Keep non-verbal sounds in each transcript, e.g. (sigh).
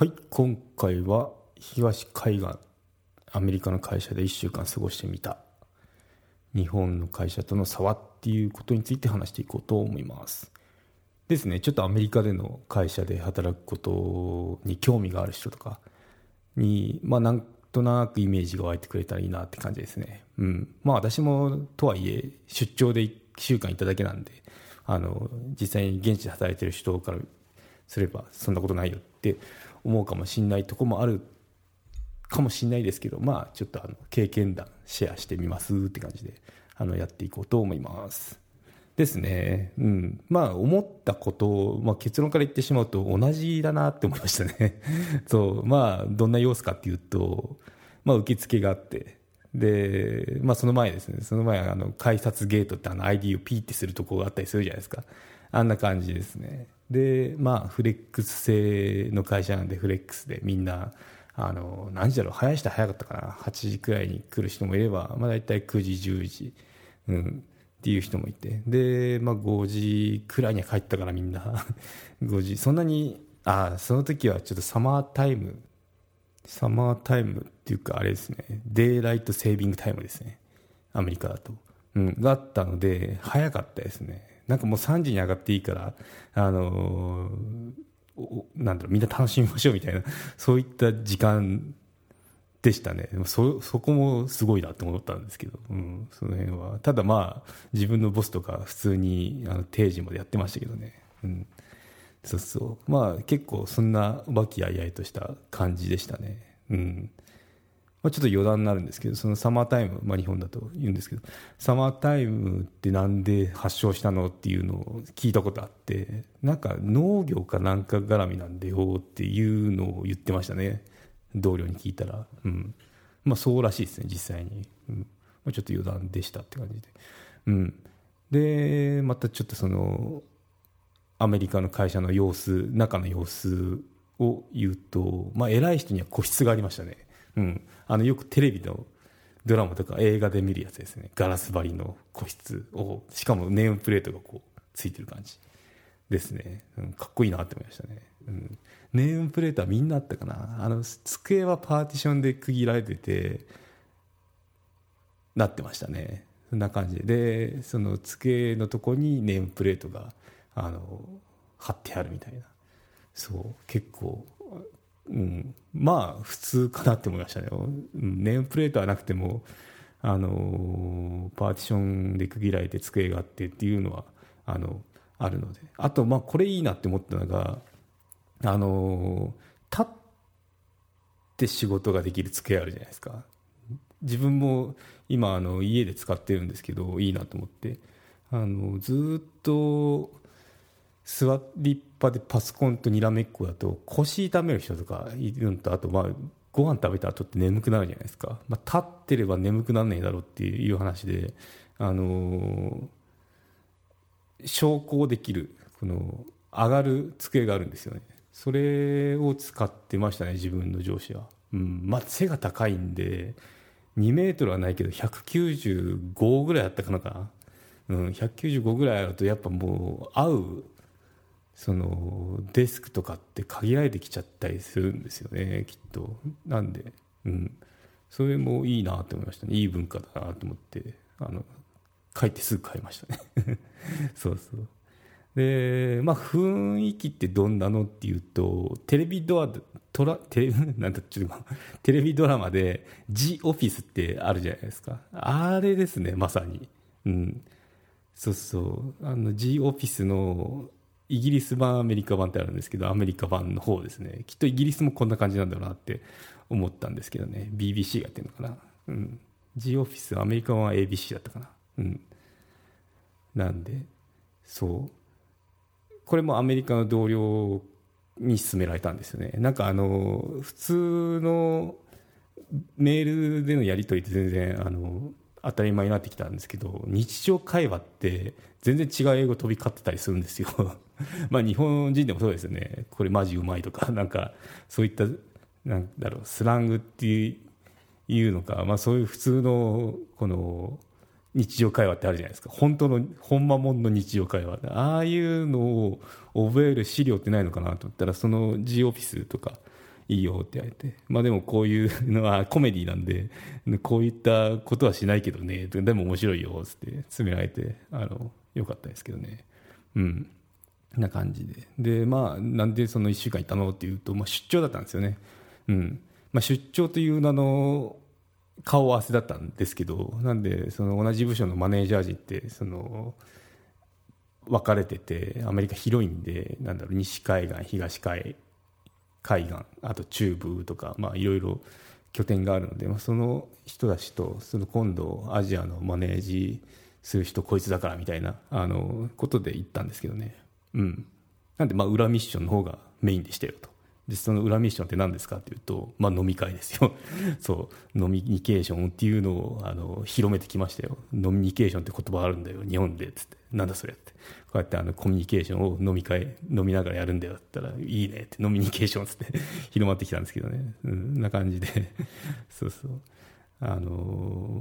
はい今回は東海岸アメリカの会社で1週間過ごしてみた。日本の会社との差はっていうことについて話していこうと思います。ですねちょっとアメリカでの会社で働くことに興味がある人とかにまあなんとなくイメージが湧いてくれたらいいなって感じですね。うん。まあ私もとはいえ出張で1週間いただけなんであの実際に現地で働いてる人からすればそんなことないよって思うかもしれないとこもあるかもしれないですけどまあちょっとあの経験談シェアしてみますって感じであのやっていこうと思います。ですね。うん。まあ思ったことを、まあ、結論から言ってしまうと同じだなって思いましたね。(laughs) そう。まあどんな様子かっていうとまあ受付があってで、まあ、その前ですね。その前あの改札ゲートってあの ID をピーってするとこがあったりするじゃないですか。あんな感じですね。でまあフレックス製の会社なんでフレックスでみんなあの何時だろう早い人は早かったかな。8時くらいに来る人もいれば、まあ、大体9時10時、うん、っていう人もいて。で、まあ、5時くらいには帰ったからみんな。(laughs) 5時。そんなにあその時はちょっとサマータイムサマータイムっていうかあれですね。デイライトセービングタイムですね。アメリカだと、うん、があったので早かったですね。なんかもう3時に上がっていいからあのー、なんだろうみんな楽しみましょうみたいな (laughs) そういった時間でしたね。そそこもすごいなと思ったんですけど、うん、その辺は。ただまあ自分のボスとか普通にあの定時までやってましたけどね、うん、そうそう。まあ結構そんな和気あいあいとした感じでしたね。うん。まあ、ちょっと余談になるんですけどそのサマータイム、まあ、日本だと言うんですけどサマータイムってなんで発症したのっていうのを聞いたことあってなんか農業かなんか絡みなんでよっていうのを言ってましたね。同僚に聞いたら、うん。まあ、そうらしいですね実際に、うん。まあ、ちょっと余談でしたって感じで、うん、でまたちょっとそのアメリカの会社の様子中の様子を言うと、まあ、偉い人には個室がありましたね、うん、あのよくテレビのドラマとか映画で見るやつですね。ガラス張りの個室。をしかもネームプレートがこうついてる感じですね、うん、かっこいいなって思いましたね、うん、ネームプレートはみんなあったかな。あの机はパーティションで区切られててなってましたね。そんな感じで。でその机のとこにネームプレートがあの貼ってあるみたいな。そう。結構、うん、まあ普通かなって思いましたね。ネームプレートはなくてもあのパーティションで区切られて机があってっていうのはあのあるので。あとまあこれいいなって思ったのがあの立って仕事ができる机あるじゃないですか。自分も今あの家で使ってるんですけどいいなと思って。あのずっと座りっぱでパソコンとにらめっこだと腰痛める人とかいるのとあとまあご飯食べた後って眠くなるじゃないですか、まあ、立ってれば眠くならないだろうっていう話であの昇降できるこの上がる机があるんですよね。それを使ってましたね自分の上司は、うん。まあ、背が高いんで2メートルはないけど195ぐらいあったかな。かな、うん、195ぐらいあるとやっぱもう合うそのデスクとかって限られてきちゃったりするんですよねきっと。なんでうん。それもいいなと思いましたね。いい文化だなと思ってあの帰ってすぐ買いましたね。(laughs) そうそう。でまあ雰囲気ってどんなのっていうとテレビドアトラテレ (laughs) なんだちょっとテレビドラマで「ジ・オフィス」ってあるじゃないですか。あれですねまさに。うん。そうそう。あの G オフィスのイギリス版アメリカ版ってあるんですけどアメリカ版の方ですね。きっとイギリスもこんな感じなんだろうなって思ったんですけどね。BBC がやってるのかな。うん。G オフィスアメリカ版は ABC だったかな。うん。なんでそう。これもアメリカの同僚に勧められたんですよね。なんかあの普通のメールでのやり取りって全然あの当たり前になってきたんですけど日常会話って全然違う英語飛び交ってたりするんですよ。まあ日本人でもそうですよねこれマジうまいとか (laughs) なんかそういったなんだろうスラングっていうのか、まあ、そういう普通のこの日常会話ってあるじゃないですか本当の本間もんの日常会話ああいうのを覚える資料ってないのかなと思ったらその G オフィスとかいいよって言われて、まあでもこういうのはコメディなんで、こういったことはしないけどね、でも面白いよって詰められて、あの、よかったですけどね。うん。な感じで。で、まあ、なんでその1週間行ったのっていうと、まあ出張だったんですよね。うん。まあ出張という名の顔合わせだったんですけど、なんで、その同じ部署のマネージャー陣って、その、分かれてて、アメリカ広いんで、なんだろう、西海岸、東海海岸あと中部とかいろいろ拠点があるので、まあ、その人たちとその今度アジアのマネージする人こいつだからみたいなあのことで行ったんですけどねうん。なんでまあ裏ミッションの方がメインでしたよと。でその裏ミッションって何ですかっていうと、まあ、飲み会ですよ。(laughs) そう。飲みニケーションっていうのをあの広めてきましたよ。飲みニケーションって言葉あるんだよ。日本で。っつって。なんだそれって。こうやってあのコミュニケーションを飲み会飲みながらやるんだよって言ったらいいねって。飲みニケーションっつって (laughs) 広まってきたんですけどね。うん。な感じで。(laughs) そうそう。あの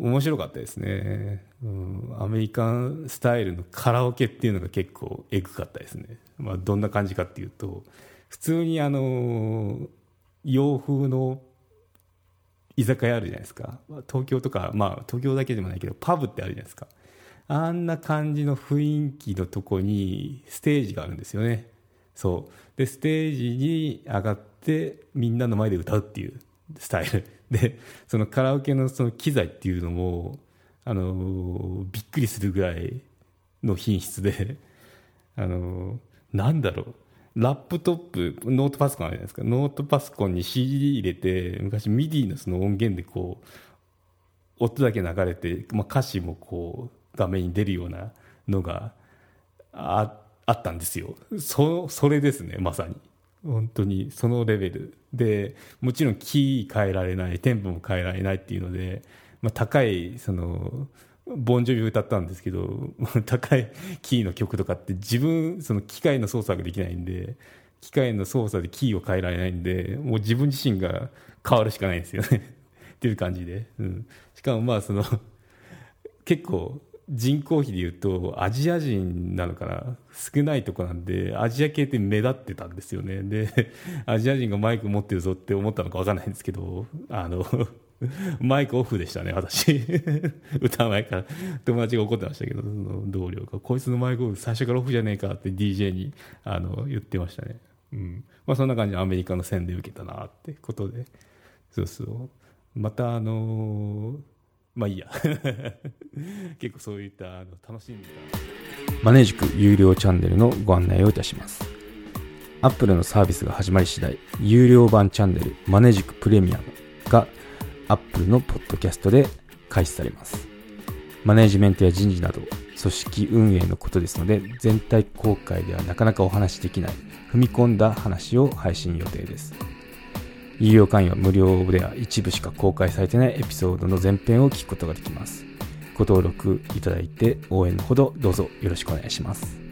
面白かったですね、うん、アメリカンスタイルのカラオケっていうのが結構エグかったですね、まあ、どんな感じかっていうと普通にあの洋風の居酒屋あるじゃないですか。東京とかまあ東京だけでもないけどパブってあるじゃないですか。あんな感じの雰囲気のとこにステージがあるんですよね。そう。でステージに上がってみんなの前で歌うっていう。スタイルでそのカラオケのその機材っていうのもあのびっくりするぐらいの品質であのなんだろうラップトップ、ノートパソコンあるじゃないですか。ノートパソコンに CD 入れて、昔 MIDI のその音源でこう、音だけ流れて、まあ、歌詞もこう、画面に出るようなのがああったんですよ。そ、それですね、まさに。本当に、そのレベル。で、もちろんキー変えられない、テンポも変えられないっていうので、まあ、高い、その、ボンジョビ歌ったんですけど、(laughs) 高いキーの曲とかって自分、その機械の操作ができないんで、機械の操作でキーを変えられないんで、もう自分自身が変わるしかないんですよね (laughs) っていう感じで。うん。しかもまあその結構人口比で言うとアジア人なのかな？少ないとこなんでアジア系って目立ってたんですよねで (laughs) アジア人がマイク持ってるぞって思ったのか分かんないんですけどあの (laughs) マイクオフでしたね、私。(laughs) 歌わないから。友達が怒ってましたけど、その同僚が、こいつのマイクオフ最初からオフじゃねえかって DJ にあの言ってましたね。うん。まあそんな感じでアメリカの宣伝受けたなってことで。そうそう。またあのー、まあいいや。(laughs) 結構そういったあの楽しんでた。マネージク有料チャンネルのご案内をいたします。アップルのサービスが始まり次第、有料版チャンネルマネージクプレミアムが Apple のポッドキャストで開始されます。マネージメントや人事など、組織運営のことですので、全体公開ではなかなかお話しできない、踏み込んだ話を配信予定です。有料会員は無料では一部しか公開されてないエピソードの前編を聞くことができます。ご登録いただいて応援のほどどうぞよろしくお願いします。